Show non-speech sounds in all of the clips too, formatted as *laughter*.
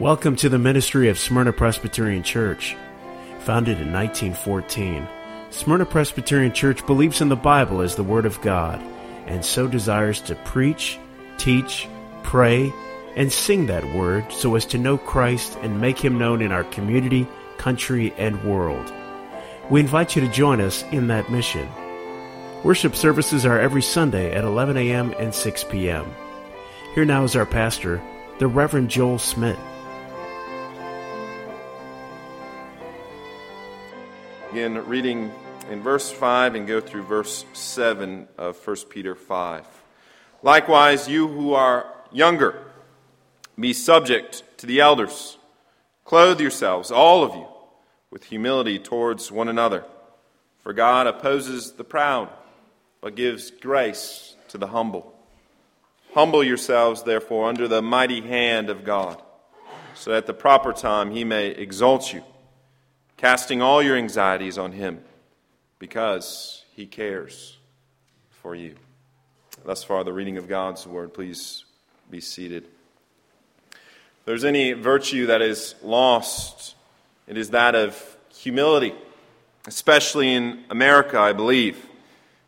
Welcome to the ministry of Smyrna Presbyterian Church. Founded in 1914, Smyrna Presbyterian Church believes in the Bible as the Word of God and so desires to preach, teach, pray, and sing that Word so as to know Christ and make Him known in our community, country, and world. We invite you to join us in that mission. Worship services are every Sunday at 11 a.m. and 6 p.m. Here now is our pastor, the Reverend Joel Smith. Begin reading in verse 5 and go through verse 7 of 1 Peter 5. Likewise, you who are younger, be subject to the elders. Clothe yourselves, all of you, with humility towards one another. For God opposes the proud, but gives grace to the humble. Humble yourselves, therefore, under the mighty hand of God, so that at the proper time he may exalt you casting all your anxieties on Him because He cares for you. Thus far, the reading of God's Word. Please be seated. If there's any virtue that is lost, it is that of humility, especially in America, I believe.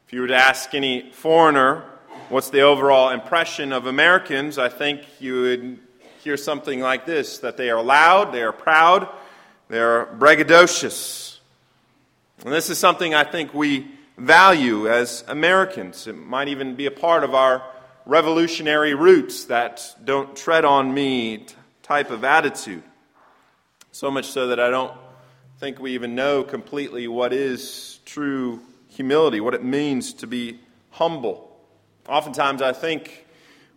If you were to ask any foreigner what's the overall impression of Americans, I think you would hear something like this that they are loud, they are proud, they're braggadocious. And this is something I think we value as Americans. It might even be a part of our revolutionary roots that don't tread on me type of attitude. So much so that I don't think we even know completely what is true humility, what it means to be humble. Oftentimes, I think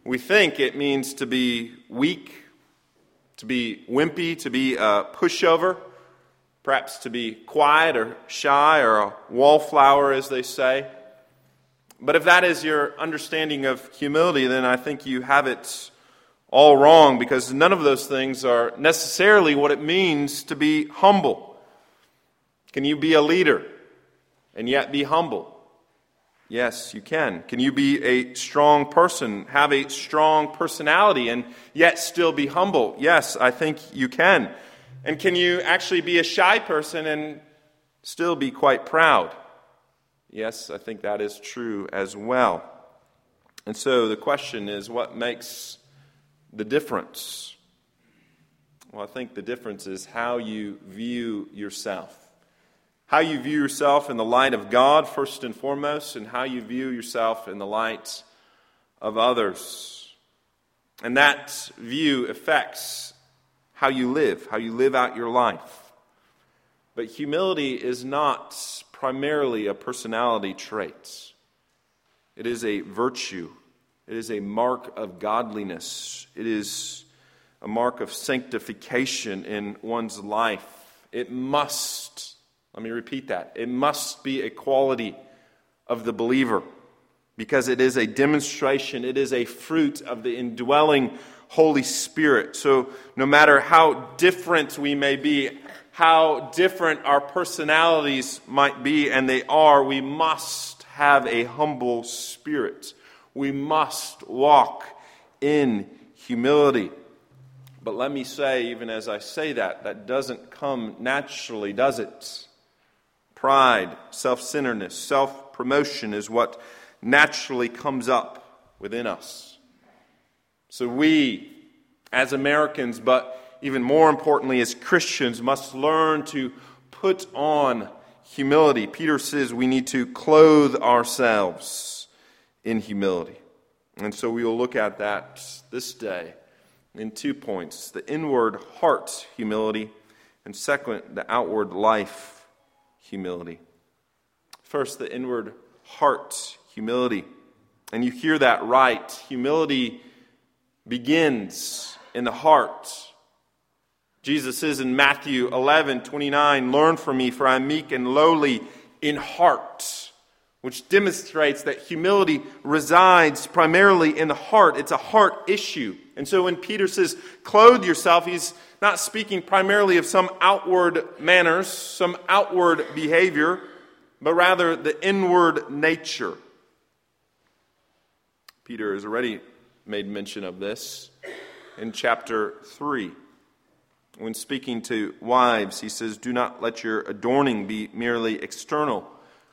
we think it means to be weak, to be wimpy, to be a pushover, perhaps to be quiet or shy or a wallflower, as they say. But if that is your understanding of humility, then I think you have it all wrong because none of those things are necessarily what it means to be humble. Can you be a leader and yet be humble? Yes, you can. Can you be a strong person, have a strong personality, and yet still be humble? Yes, I think you can. And can you actually be a shy person and still be quite proud? Yes, I think that is true as well. And so the question is what makes the difference? Well, I think the difference is how you view yourself how you view yourself in the light of God, first and foremost, and how you view yourself in the light of others. And that view affects how you live, how you live out your life. But humility is not primarily a personality trait, it is a virtue, it is a mark of godliness, it is a mark of sanctification in one's life. It must let me repeat that. It must be a quality of the believer because it is a demonstration, it is a fruit of the indwelling Holy Spirit. So, no matter how different we may be, how different our personalities might be, and they are, we must have a humble spirit. We must walk in humility. But let me say, even as I say that, that doesn't come naturally, does it? Pride, self centeredness, self promotion is what naturally comes up within us. So we, as Americans, but even more importantly as Christians, must learn to put on humility. Peter says we need to clothe ourselves in humility. And so we will look at that this day in two points the inward heart humility, and second, the outward life humility. First, the inward heart humility. And you hear that right. Humility begins in the heart. Jesus says in Matthew 11 29, Learn from me, for I am meek and lowly in heart, which demonstrates that humility resides primarily in the heart. It's a heart issue. And so when Peter says, Clothe yourself, he's not speaking primarily of some outward manners, some outward behavior, but rather the inward nature. Peter has already made mention of this in chapter 3. When speaking to wives, he says, Do not let your adorning be merely external,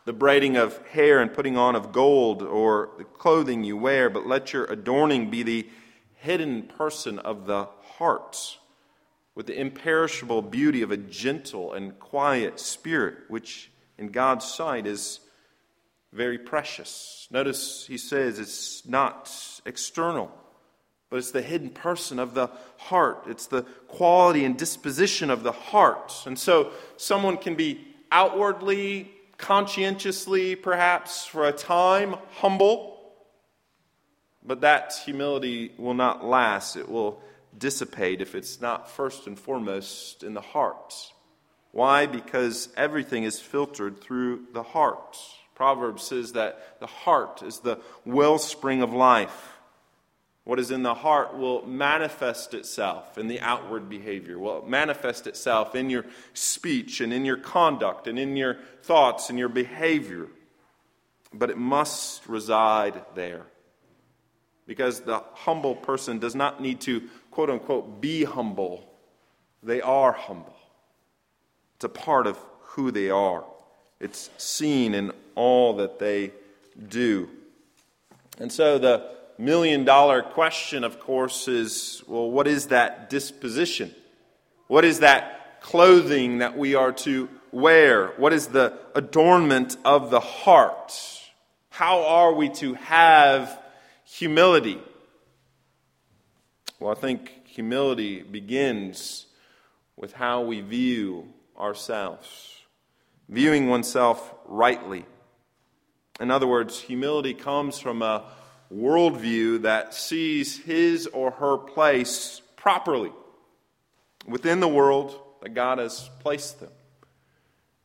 the braiding of hair and putting on of gold or the clothing you wear, but let your adorning be the hidden person of the heart, with the imperishable beauty of a gentle and quiet spirit, which in God's sight is very precious. Notice he says it's not external but it's the hidden person of the heart. It's the quality and disposition of the heart. And so someone can be outwardly, conscientiously, perhaps for a time, humble, but that humility will not last. It will dissipate if it's not first and foremost in the heart. Why? Because everything is filtered through the heart. Proverbs says that the heart is the wellspring of life. What is in the heart will manifest itself in the outward behavior, will manifest itself in your speech and in your conduct and in your thoughts and your behavior. But it must reside there. Because the humble person does not need to, quote unquote, be humble. They are humble. It's a part of who they are, it's seen in all that they do. And so the million dollar question, of course, is well, what is that disposition? What is that clothing that we are to wear? What is the adornment of the heart? How are we to have humility? Well, I think humility begins with how we view ourselves, viewing oneself rightly. In other words, humility comes from a worldview that sees his or her place properly within the world that God has placed them.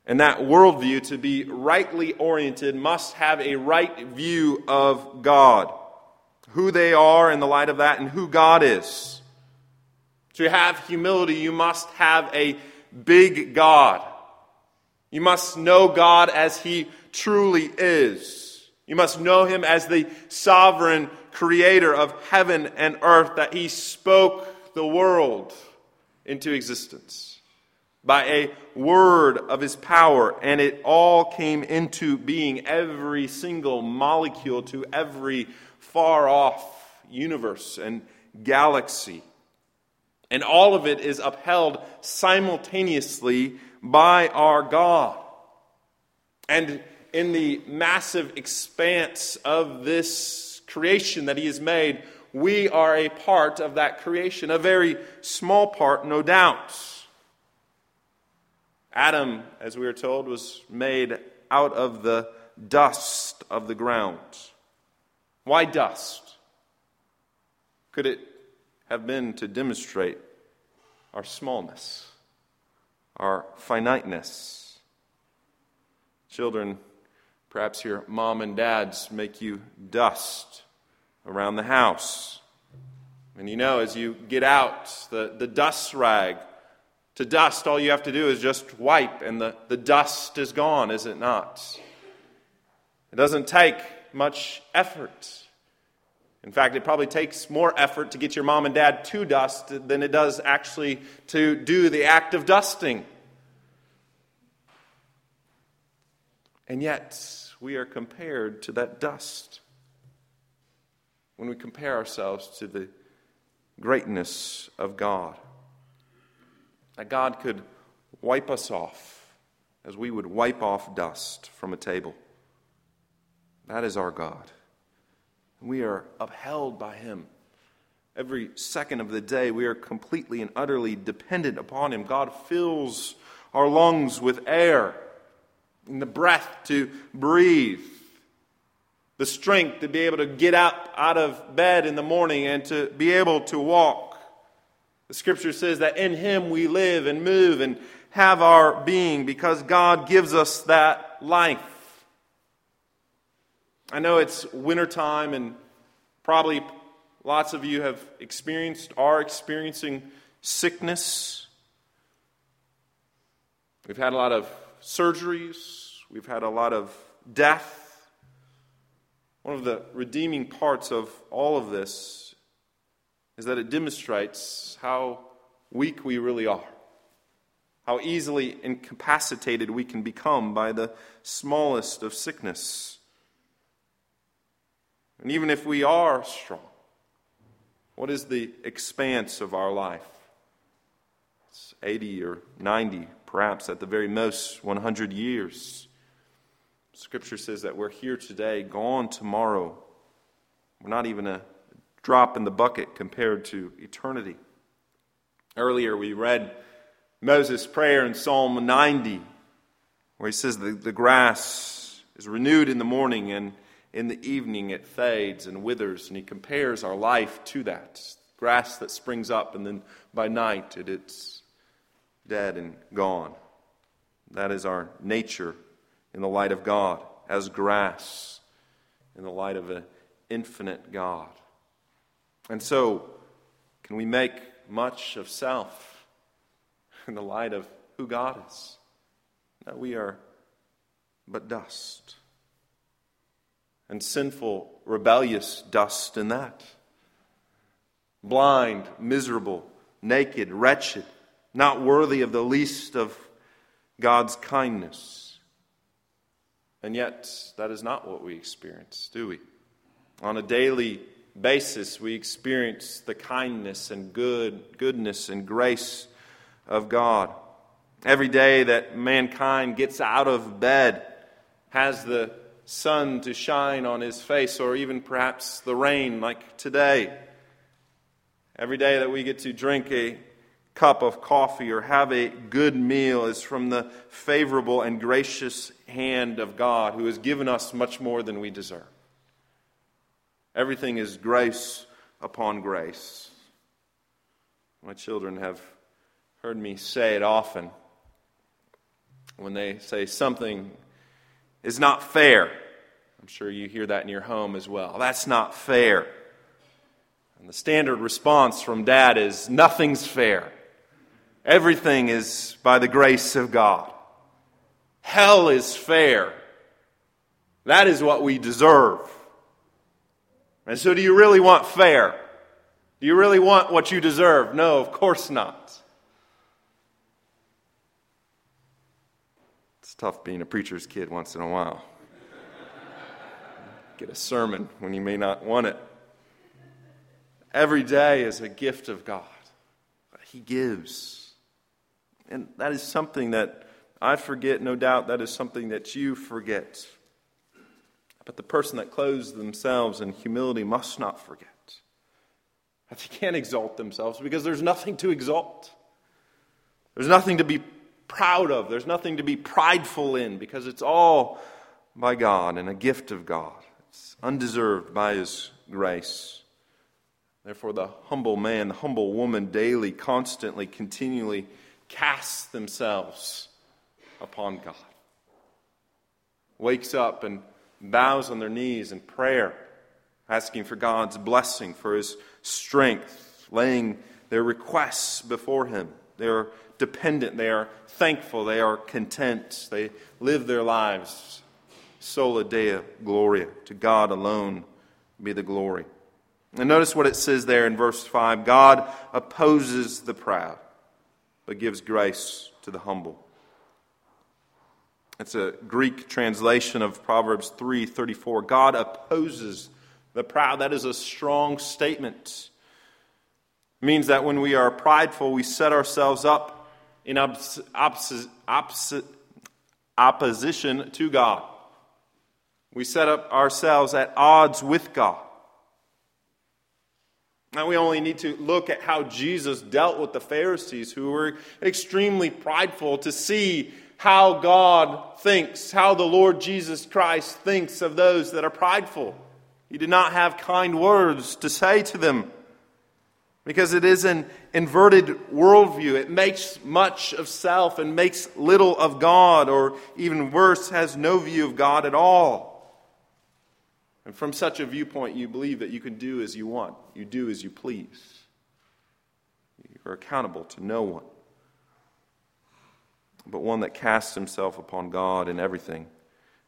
And that worldview, to be rightly oriented, must have a right view of God, who they are in the light of that, and who God is. To have humility, you must have a big God. You must know God as He truly is. You must know him as the sovereign creator of heaven and earth, that he spoke the world into existence by a word of his power, and it all came into being, every single molecule to every far off universe and galaxy. And all of it is upheld simultaneously by our God. And in the massive expanse of this creation that He has made, we are a part of that creation, a very small part, no doubt. Adam, as we are told, was made out of the dust of the ground. Why dust? Could it have been to demonstrate our smallness, our finiteness? Children, Perhaps your mom and dads make you dust around the house. And you know, as you get out the, the dust rag, to dust, all you have to do is just wipe, and the, the dust is gone, is it not? It doesn't take much effort. In fact, it probably takes more effort to get your mom and dad to dust than it does actually to do the act of dusting. And yet, we are compared to that dust. When we compare ourselves to the greatness of God, that God could wipe us off as we would wipe off dust from a table. That is our God. We are upheld by Him. Every second of the day, we are completely and utterly dependent upon Him. God fills our lungs with air and the breath to breathe, the strength to be able to get up out of bed in the morning and to be able to walk. The scripture says that in Him we live and move and have our being because God gives us that life. I know it's wintertime and probably lots of you have experienced, are experiencing sickness. We've had a lot of surgeries, we've had a lot of death. One of the redeeming parts of all of this is that it demonstrates how weak we really are, how easily incapacitated we can become by the smallest of sickness. And even if we are strong, what is the expanse of our life? It's 80 or 90, perhaps at the very most 100 years. Scripture says that we're here today, gone tomorrow. We're not even a drop in the bucket compared to eternity. Earlier, we read Moses' prayer in Psalm 90, where he says, The, the grass is renewed in the morning, and in the evening it fades and withers. And he compares our life to that grass that springs up, and then by night it, it's dead and gone. That is our nature in the light of God, as grass in the light of an infinite God. And so, can we make much of self *laughs* in the light of who God is. That we are but dust. And sinful, rebellious dust in that. Blind, miserable, naked, wretched, not worthy of the least of God's kindness. And yet, that is not what we experience, do we? On a daily basis, we experience the kindness and good, goodness and grace of God. Every day that mankind gets out of bed, has the sun to shine on his face, or even perhaps the rain like today. Every day that we get to drink a cup of coffee or have a good meal is from the favorable and gracious hand of God who has given us much more than we deserve. Everything is grace upon grace. My children have heard me say it often when they say something is not fair. I'm sure you hear that in your home as well. That's not fair. And the standard response from dad is nothing's fair. Everything is by the grace of God. Hell is fair. That is what we deserve. And so, do you really want fair? Do you really want what you deserve? No, of course not. It's tough being a preacher's kid once in a while. Get a sermon when you may not want it. Every day is a gift of God. He gives. And that is something that I forget, no doubt, that is something that you forget. But the person that clothes themselves in humility must not forget that they can't exalt themselves because there's nothing to exalt. There's nothing to be proud of. There's nothing to be prideful in because it's all by God and a gift of God. It's undeserved by His grace. Therefore, the humble man, the humble woman daily, constantly, continually casts themselves upon God. Wakes up and bows on their knees in prayer, asking for God's blessing, for His strength, laying their requests before Him. They are dependent, they are thankful, they are content, they live their lives soli Deo gloria. To God alone be the glory. And notice what it says there in verse 5 God opposes the proud, but gives grace to the humble. It's a Greek translation of Proverbs 3:34. God opposes the proud. That is a strong statement. Means that when we are prideful, we set ourselves up in obs- obs- obs- opposition to God. We set up ourselves at odds with God. Now, we only need to look at how Jesus dealt with the Pharisees, who were extremely prideful, to see how God thinks, how the Lord Jesus Christ thinks of those that are prideful. He did not have kind words to say to them because it is an inverted worldview. It makes much of self and makes little of God, or even worse, has no view of God at all. And from such a viewpoint, you believe that you can do as you want, you do as you please. You are accountable to no one but one that casts himself upon God in everything.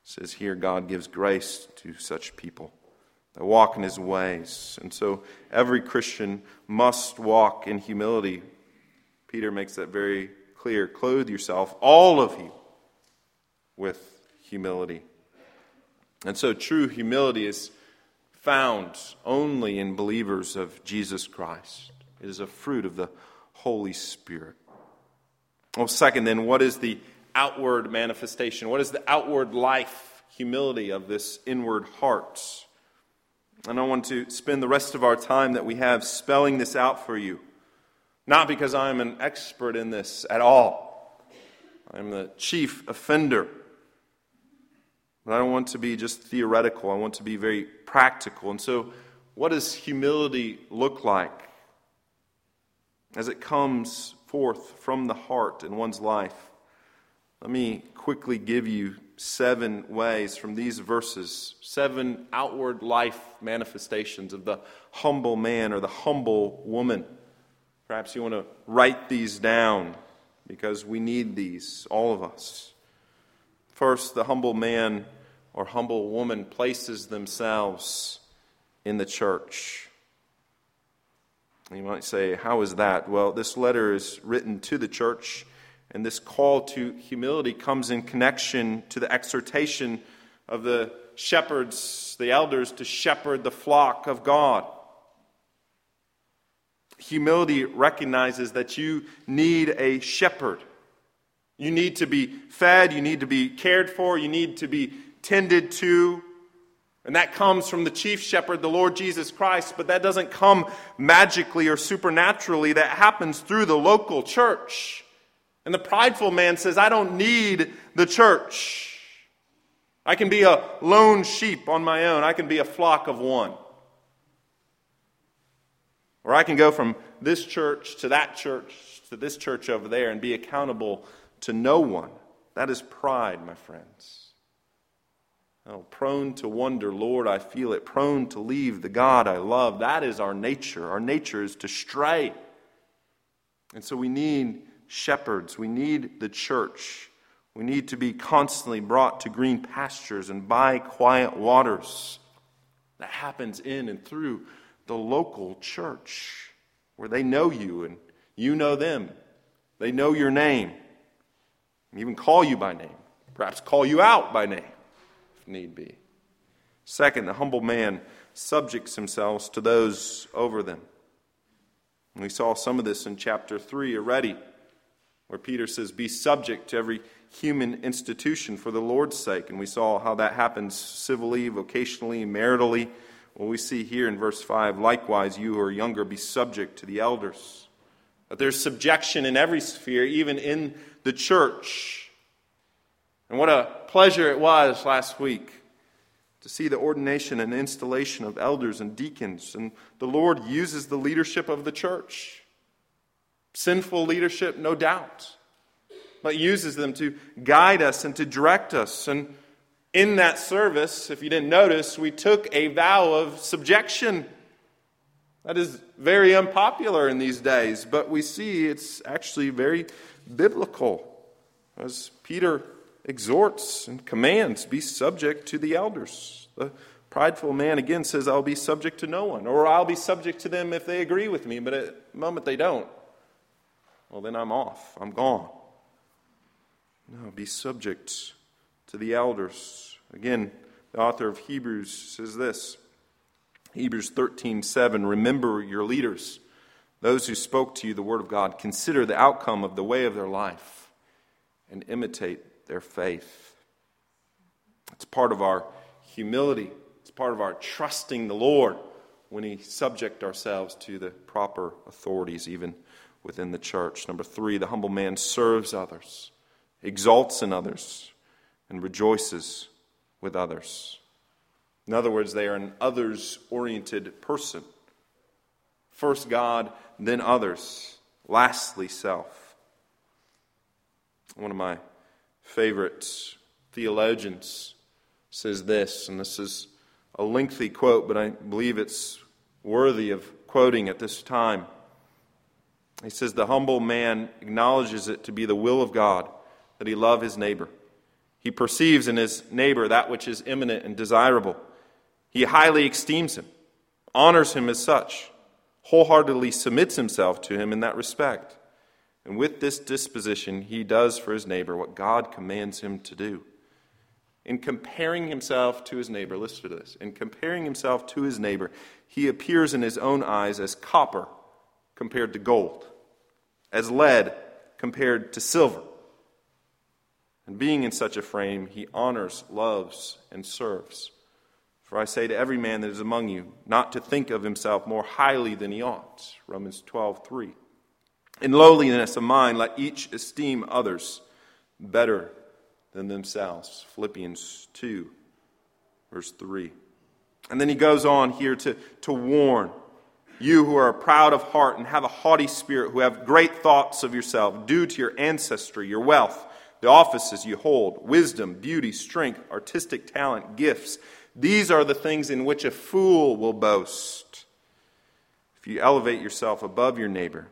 Says here, God gives grace to such people walk in his ways. And so every Christian must walk in humility Peter makes that very clear. Clothe yourself, all of you, with humility. And so true humility is found only in believers of Jesus Christ. It is a fruit of the Holy Spirit. Well, second, then, what is the outward manifestation? What is the outward life, humility of this inward heart? And I want to spend the rest of our time that we have spelling this out for you. Not because I'm an expert in this at all, I'm the chief offender. But I don't want to be just theoretical, I want to be very practical. And so, what does humility look like as it comes forth from the heart in one's life? Let me quickly give you seven ways from these verses, seven outward life manifestations of the humble man or the humble woman. Perhaps you want to write these down because we need these, all of us. First, the humble man or humble woman places themselves in the church. You might say, How is that? Well, this letter is written to the church and this call to humility comes in connection to the exhortation of the shepherds, the elders, to shepherd the flock of God. Humility recognizes that you need a shepherd. You need to be fed, you need to be cared for, you need to be tended to. And that comes from the chief shepherd, the Lord Jesus Christ, but that doesn't come magically or supernaturally. That happens through the local church. And the prideful man says, I don't need the church. I can be a lone sheep on my own, I can be a flock of one. Or I can go from this church to that church to this church over there and be accountable to no one. That is pride, my friends. Oh, prone to wonder, Lord, I feel it. Prone to leave the God I love. That is our nature. Our nature is to stray. And so we need shepherds. We need the church. We need to be constantly brought to green pastures and by quiet waters. That happens in and through the local church where they know you and you know them. They know your name, even call you by name, perhaps call you out by name if need be. Second, the humble man subjects himself to those over them. we saw some of this in chapter 3 already where Peter says, Be subject to every human institution for the Lord's sake. And we saw how that happens civilly, vocationally, maritally. Well, we see here in verse 5 likewise, you who are younger, be subject to the elders. That there's subjection in every sphere, even in the church. And what a pleasure it was last week to see the ordination and installation of elders and deacons. And the Lord uses the leadership of the church. Sinful leadership, no doubt, but uses them to guide us and to direct us. And in that service, if you didn't notice, we took a vow of subjection. That is very unpopular in these days, but we see it's actually very biblical. As Peter exhorts and commands, be subject to the elders. The prideful man again says, I'll be subject to no one, or I'll be subject to them if they agree with me, but at the moment they don't well, then I'm off. I'm gone. No, be subject to the elders. Again, the author of Hebrews says this Hebrews 13 7 Remember your leaders, those who spoke to you the word of God. Consider the outcome of the way of their life and imitate their faith. It's part of our humility, it's part of our trusting the Lord when we subject ourselves to the proper authorities, even within the church. Number three, the humble man serves others, exalts in others, and rejoices with others. In other words, they are an others oriented person. First God, then others, lastly self. One of my favorite theologians says this, and this is a lengthy quote, but I believe it's worthy of quoting at this time. He says, The humble man acknowledges it to be the will of God that he love his neighbor. He perceives in his neighbor that which is eminent and desirable. He highly esteems him, honors him as such, wholeheartedly submits himself to him in that respect. And with this disposition, he does for his neighbor what God commands him to do. In comparing himself to his neighbor, listen to this. In comparing himself to his neighbor, he appears in his own eyes as copper compared to gold, as lead compared to silver. And being in such a frame, he honors, loves, and serves. For I say to every man that is among you, not to think of himself more highly than he ought. Romans 12, 3. In lowliness of mind, let each esteem others better than themselves. Philippians 2, verse 3. And then he goes on here to, to warn you who are proud of heart and have a haughty spirit, who have great thoughts of yourself, due to your ancestry, your wealth, the offices you hold, wisdom, beauty, strength, artistic talent, gifts. These are the things in which a fool will boast. If you elevate yourself above your neighbor,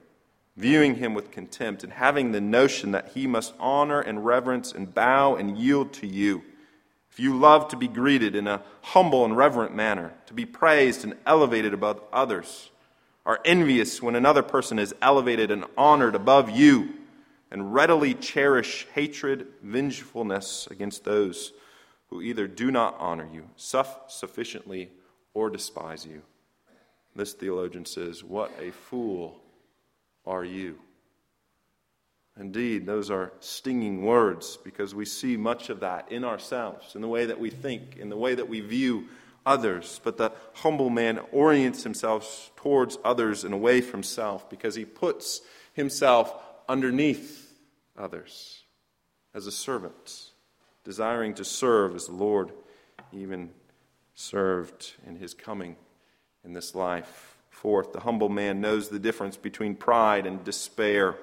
viewing him with contempt, and having the notion that he must honor and reverence and bow and yield to you. If you love to be greeted in a humble and reverent manner, to be praised and elevated above others, are envious when another person is elevated and honored above you, and readily cherish hatred, vengefulness against those who either do not honor you sufficiently or despise you. This theologian says, What a fool are you? Indeed, those are stinging words because we see much of that in ourselves, in the way that we think, in the way that we view others. But the humble man orients himself towards others and away from self because he puts himself underneath others as a servant, desiring to serve as the Lord even served in his coming in this life. Fourth, the humble man knows the difference between pride and despair.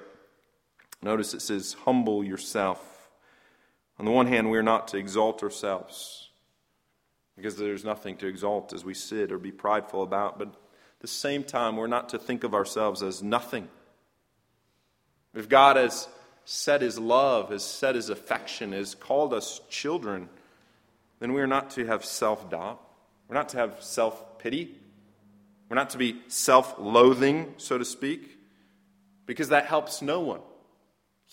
Notice it says, humble yourself. On the one hand, we are not to exalt ourselves because there's nothing to exalt as we sit or be prideful about, but at the same time, we're not to think of ourselves as nothing. If God has set his love, has set his affection, has called us children, then we are not to have self doubt. We're not to have self pity. We're not to be self loathing, so to speak, because that helps no one.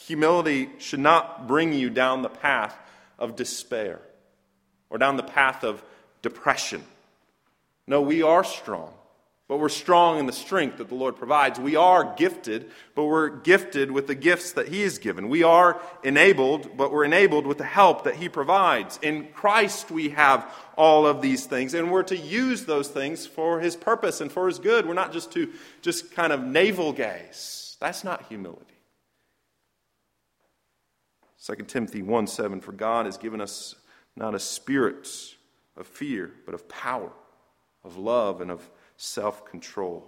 Humility should not bring you down the path of despair or down the path of depression. No, we are strong but we're strong in the strength that the Lord provides. We are gifted, but we're gifted with the gifts that He has given. We are enabled, but we're enabled with the help that He provides. In Christ, we have all of these things, and we're to use those things for His purpose and for His good. We're not just to just kind of navel gaze. That's not humility. 2 Timothy 1 7 For God has given us not a spirit of fear, but of power, of love, and of self control.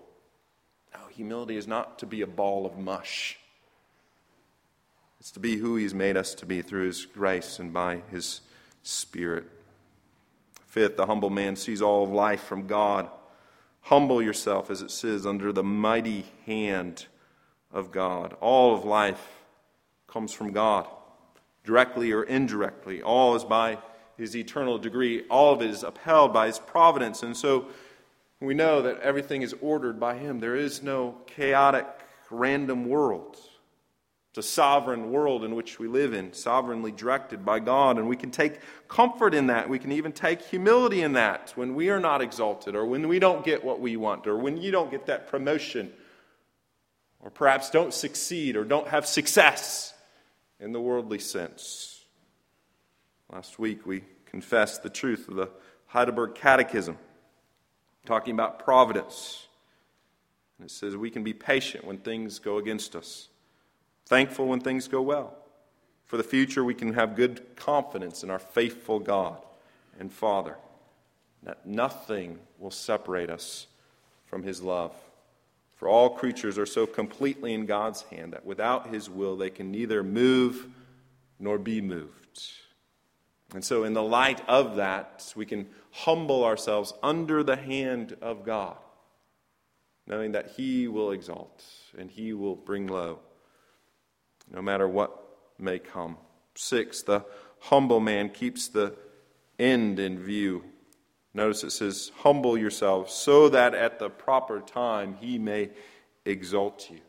No, humility is not to be a ball of mush. It's to be who He's made us to be through His grace and by His Spirit. Fifth, the humble man sees all of life from God. Humble yourself, as it says, under the mighty hand of God. All of life comes from God, directly or indirectly. All is by His eternal decree. All of it is upheld by His providence. And so we know that everything is ordered by Him. There is no chaotic, random world. It's a sovereign world in which we live in, sovereignly directed by God. And we can take comfort in that. We can even take humility in that when we are not exalted, or when we don't get what we want, or when you don't get that promotion, or perhaps don't succeed, or don't have success in the worldly sense. Last week we confessed the truth of the Heidelberg Catechism talking about providence. And it says we can be patient when things go against us, thankful when things go well. For the future, we can have good confidence in our faithful God and Father, that nothing will separate us from His love. For all creatures are so completely in God's hand that without His will, they can neither move nor be moved. And so, in the light of that, we can humble ourselves under the hand of God, knowing that He will exalt and He will bring low, no matter what may come. Six, the humble man keeps the end in view. Notice it says, Humble yourselves so that at the proper time He may exalt you.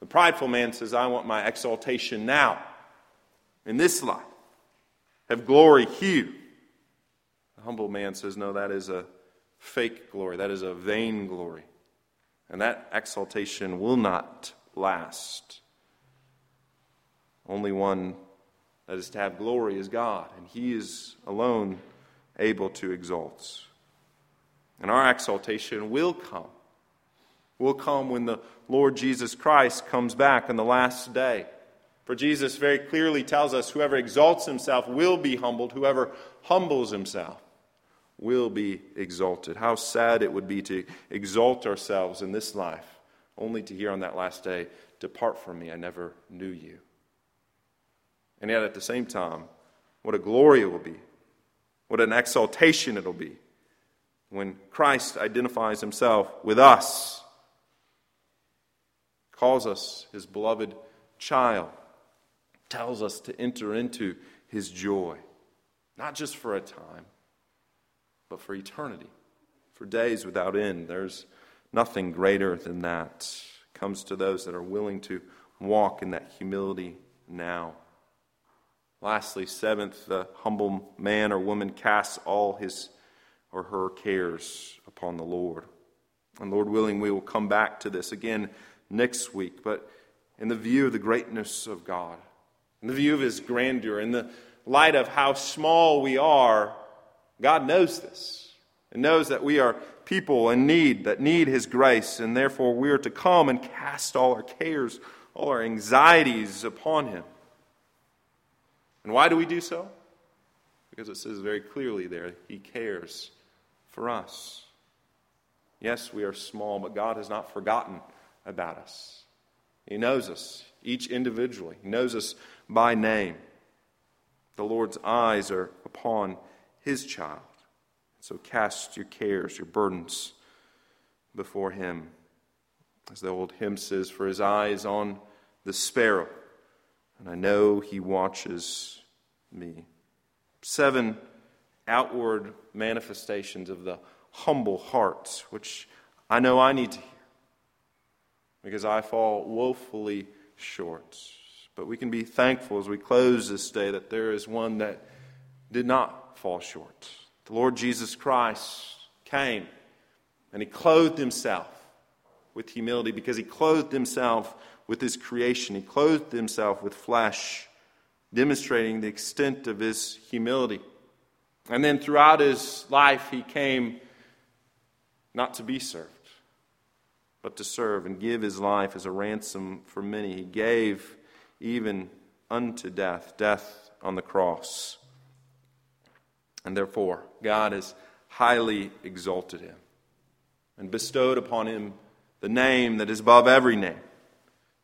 The prideful man says, I want my exaltation now, in this life, have glory here. The humble man says, No, that is a fake glory, that is a vain glory. And that exaltation will not last. Only one that is to have glory is God, and He is alone able to exalt. And our exaltation will come. Will come when the Lord Jesus Christ comes back on the last day. For Jesus very clearly tells us whoever exalts himself will be humbled, whoever humbles himself will be exalted. How sad it would be to exalt ourselves in this life, only to hear on that last day, Depart from me, I never knew you. And yet at the same time, what a glory it will be, what an exaltation it'll be when Christ identifies himself with us, calls us his beloved child, tells us to enter into his joy, not just for a time but for eternity, for days without end. There's nothing greater than that. It comes to those that are willing to walk in that humility now. Lastly, seventh, the humble man or woman casts all his or her cares upon the Lord. And Lord willing, we will come back to this again next week. But in the view of the greatness of God, in the view of his grandeur, in the light of how small we are, God knows this and knows that we are people in need, that need His grace, and therefore we are to come and cast all our cares, all our anxieties upon Him. And why do we do so? Because it says very clearly there, He cares for us. Yes, we are small, but God has not forgotten about us. He knows us, each individually. He knows us by name. The Lord's eyes are upon his child. So cast your cares, your burdens before him. As the old hymn says, For his eyes on the sparrow, and I know he watches me. Seven outward manifestations of the humble heart, which I know I need to because I fall woefully short. But we can be thankful as we close this day that there is one that did not fall short. The Lord Jesus Christ came and he clothed himself with humility because he clothed himself with his creation. He clothed himself with flesh, demonstrating the extent of his humility. And then throughout his life, he came not to be served, but to serve and give his life as a ransom for many. He gave even unto death, death on the cross. And therefore, God has highly exalted him and bestowed upon him the name that is above every name,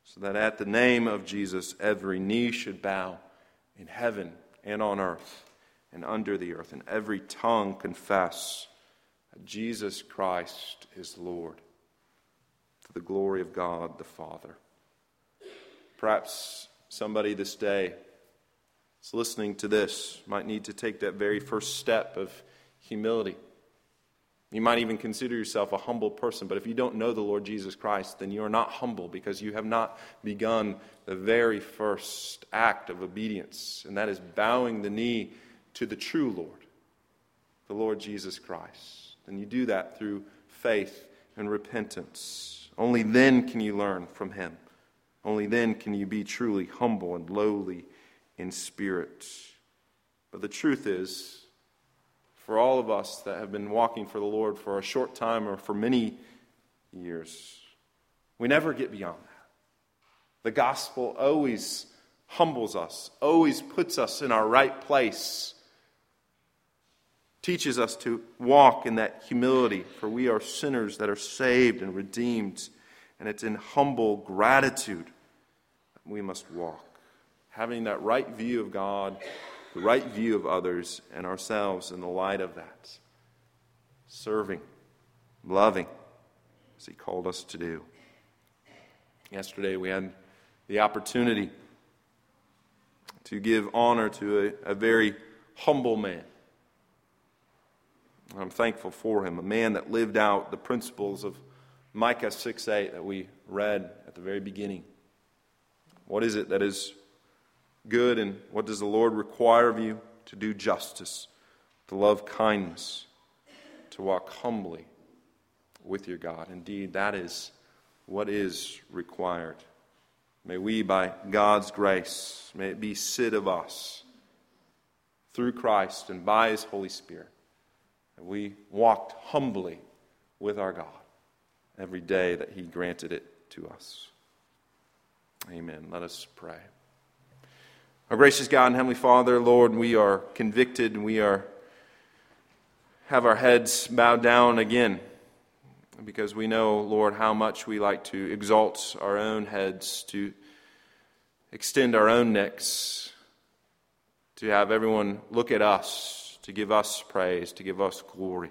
so that at the name of Jesus every knee should bow in heaven and on earth and under the earth, and every tongue confess that Jesus Christ is Lord, the glory of God the Father. Perhaps somebody this day listening to this might need to take that very first step of humility. You might even consider yourself a humble person, but if you don't know the Lord Jesus Christ, then you are not humble because you have not begun the very first act of obedience, and that is bowing the knee to the true Lord, the Lord Jesus Christ. And you do that through faith and repentance. Only then can you learn from Him. Only then can you be truly humble and lowly in spirit. But the truth is, for all of us that have been walking for the Lord for a short time or for many years, we never get beyond that. The gospel always humbles us, always puts us in our right place, teaches us to walk in that humility, for we are sinners that are saved and redeemed, and it's in humble gratitude that we must walk having that right view of God, the right view of others and ourselves in the light of that. Serving, loving, as He called us to do. Yesterday we had the opportunity to give honor to a, a very humble man. I'm thankful for him, a man that lived out the principles of Micah 6 8 that we read at the very beginning. What is it that is good, and what does the Lord require of you? To do justice, to love kindness, to walk humbly with your God. Indeed, that is what is required. May we, by God's grace, may it be said of us through Christ and by His Holy Spirit, we walked humbly with our God every day that He granted it to us. Amen. Let us pray. Our gracious God and Heavenly Father, Lord, we are convicted and we are have our heads bowed down again because we know, Lord, how much we like to exalt our own heads, to extend our own necks, to have everyone look at us, to give us praise, to give us glory.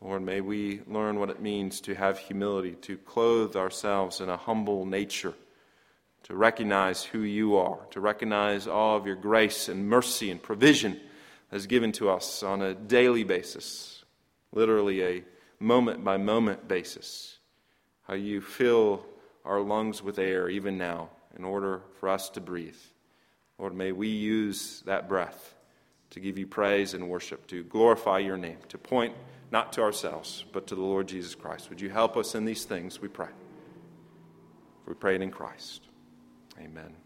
Lord, may we learn what it means to have humility, to clothe ourselves in a humble nature, to recognize who you are, to recognize all of your grace and mercy and provision that is given to us on a daily basis, literally a moment by moment basis. How you fill our lungs with air even now in order for us to breathe. Lord, may we use that breath to give you praise and worship, to glorify your name, to point not to ourselves, but to the Lord Jesus Christ. Would you help us in these things, we pray? We pray it in Christ. Amen.